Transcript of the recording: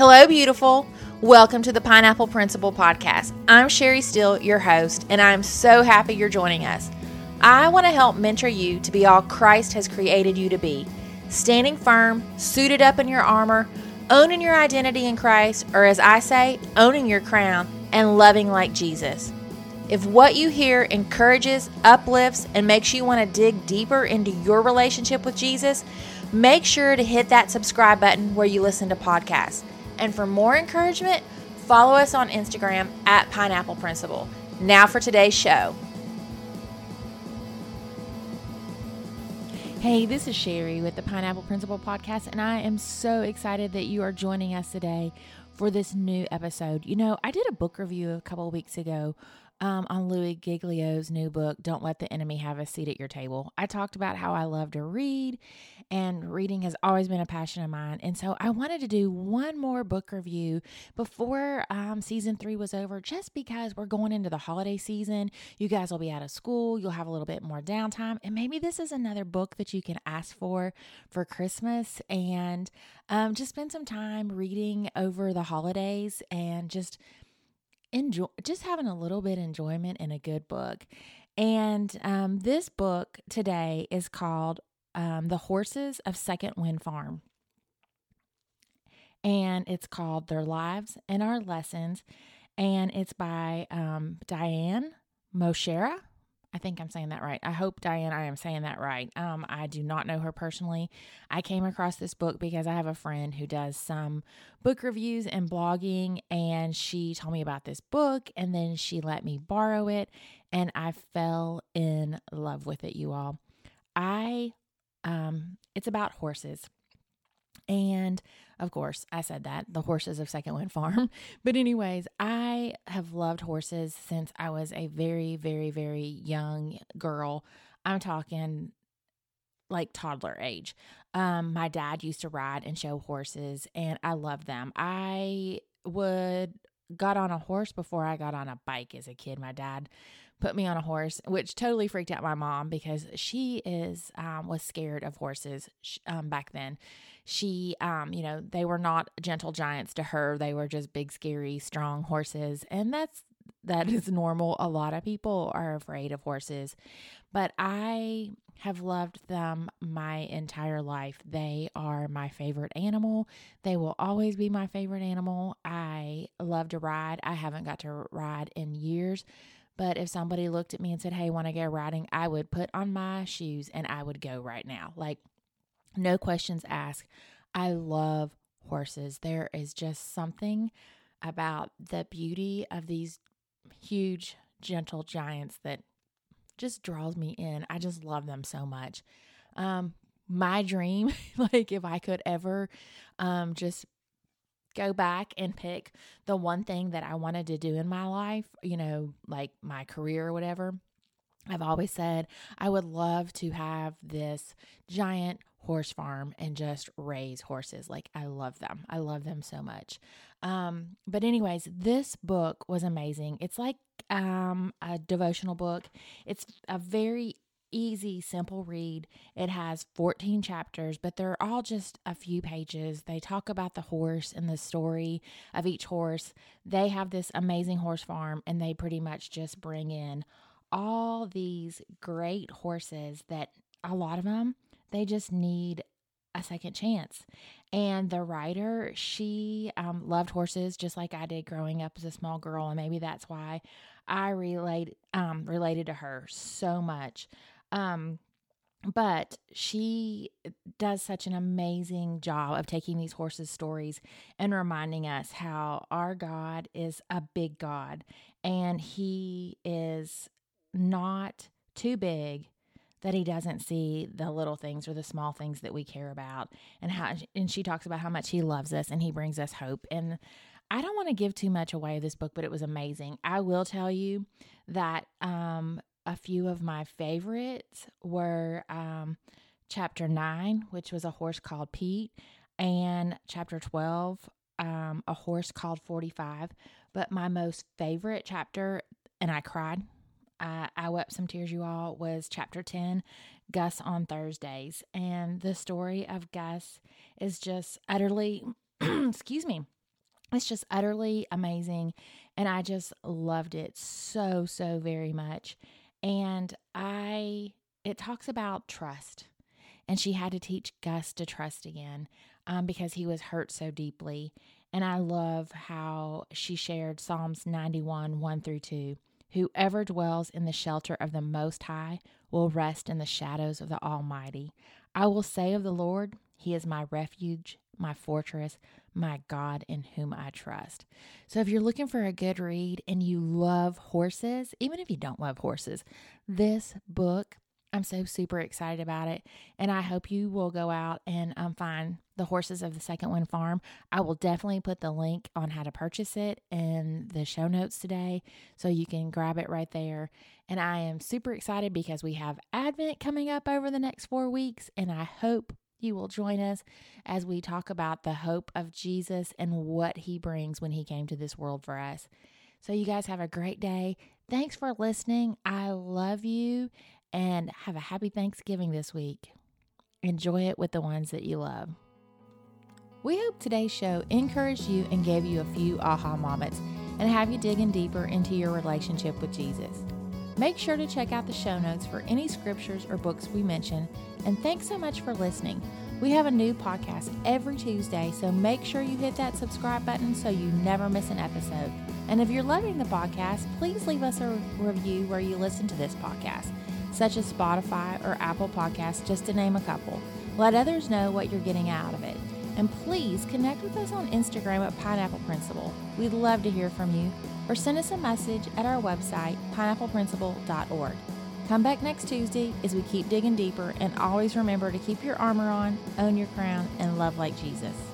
Hello, beautiful. Welcome to the Pineapple Principle Podcast. I'm Sherry Steele, your host, and I'm so happy you're joining us. I want to help mentor you to be all Christ has created you to be standing firm, suited up in your armor, owning your identity in Christ, or as I say, owning your crown and loving like Jesus. If what you hear encourages, uplifts, and makes you want to dig deeper into your relationship with Jesus, make sure to hit that subscribe button where you listen to podcasts. And for more encouragement, follow us on Instagram at Pineapple Principle. Now for today's show. Hey, this is Sherry with the Pineapple Principle Podcast, and I am so excited that you are joining us today for this new episode. You know, I did a book review a couple weeks ago um, on Louis Giglio's new book, Don't Let the Enemy Have a Seat at Your Table. I talked about how I love to read, and reading has always been a passion of mine. And so I wanted to do one more book review before um, season three was over, just because we're going into the holiday season. You guys will be out of school, you'll have a little bit more downtime, and maybe this is another book that you can ask for for Christmas and um, just spend some time reading over the holidays and just enjoy just having a little bit enjoyment in a good book. And um, this book today is called um, The Horses of Second Wind Farm. And it's called Their Lives and Our Lessons. And it's by um, Diane Moshera. I think I'm saying that right. I hope, Diane, I am saying that right. Um, I do not know her personally. I came across this book because I have a friend who does some book reviews and blogging, and she told me about this book, and then she let me borrow it, and I fell in love with it, you all. I, um, it's about horses. And of course, I said that the horses of Second Wind Farm. But, anyways, I have loved horses since I was a very, very, very young girl. I'm talking like toddler age. Um, my dad used to ride and show horses, and I loved them. I would got on a horse before I got on a bike as a kid. My dad put me on a horse, which totally freaked out my mom because she is um, was scared of horses um, back then. She, um, you know, they were not gentle giants to her; they were just big, scary, strong horses, and that's that is normal. A lot of people are afraid of horses, but I have loved them my entire life. They are my favorite animal. They will always be my favorite animal. I love to ride. I haven't got to ride in years but if somebody looked at me and said, Hey, want to go riding? I would put on my shoes and I would go right now. Like, no questions asked. I love horses. There is just something about the beauty of these huge, gentle giants that just draws me in. I just love them so much. Um, my dream, like if I could ever um, just go back and pick the one thing that I wanted to do in my life, you know, like my career or whatever, I've always said I would love to have this giant horse farm and just raise horses. Like I love them. I love them so much. Um, but anyways, this book was amazing. It's like um, a devotional book. It's a very easy, simple read. It has 14 chapters, but they're all just a few pages. They talk about the horse and the story of each horse. They have this amazing horse farm, and they pretty much just bring in all these great horses that a lot of them, they just need a second chance. And the writer, she um, loved horses just like I did growing up as a small girl, and maybe that's why I relate um, related to her so much. Um, but she does such an amazing job of taking these horses' stories and reminding us how our God is a big God and He is not too big that he doesn't see the little things or the small things that we care about and how and she talks about how much he loves us and he brings us hope and I don't want to give too much away of this book but it was amazing. I will tell you that um a few of my favorites were um, chapter 9, which was a horse called Pete, and chapter 12, um, a horse called 45. But my most favorite chapter, and I cried, I, I wept some tears, you all, was chapter 10, Gus on Thursdays. And the story of Gus is just utterly, excuse me, it's just utterly amazing. And I just loved it so, so very much. And I, it talks about trust. And she had to teach Gus to trust again um, because he was hurt so deeply. And I love how she shared Psalms 91 1 through 2. Whoever dwells in the shelter of the Most High will rest in the shadows of the Almighty. I will say of the Lord, He is my refuge, my fortress, my God in whom I trust. So, if you're looking for a good read and you love horses, even if you don't love horses, this book I'm so super excited about it. And I hope you will go out and um, find the horses of the Second Wind Farm. I will definitely put the link on how to purchase it in the show notes today so you can grab it right there. And I am super excited because we have Advent coming up over the next four weeks. And I hope you will join us as we talk about the hope of Jesus and what he brings when he came to this world for us. So, you guys have a great day. Thanks for listening. I love you and have a happy Thanksgiving this week. Enjoy it with the ones that you love. We hope today's show encouraged you and gave you a few aha moments and have you digging deeper into your relationship with Jesus. Make sure to check out the show notes for any scriptures or books we mention. And thanks so much for listening. We have a new podcast every Tuesday, so make sure you hit that subscribe button so you never miss an episode. And if you're loving the podcast, please leave us a review where you listen to this podcast such as Spotify or Apple Podcasts, just to name a couple. Let others know what you're getting out of it. And please connect with us on Instagram at Pineapple Principle. We'd love to hear from you. Or send us a message at our website, pineappleprinciple.org. Come back next Tuesday as we keep digging deeper, and always remember to keep your armor on, own your crown, and love like Jesus.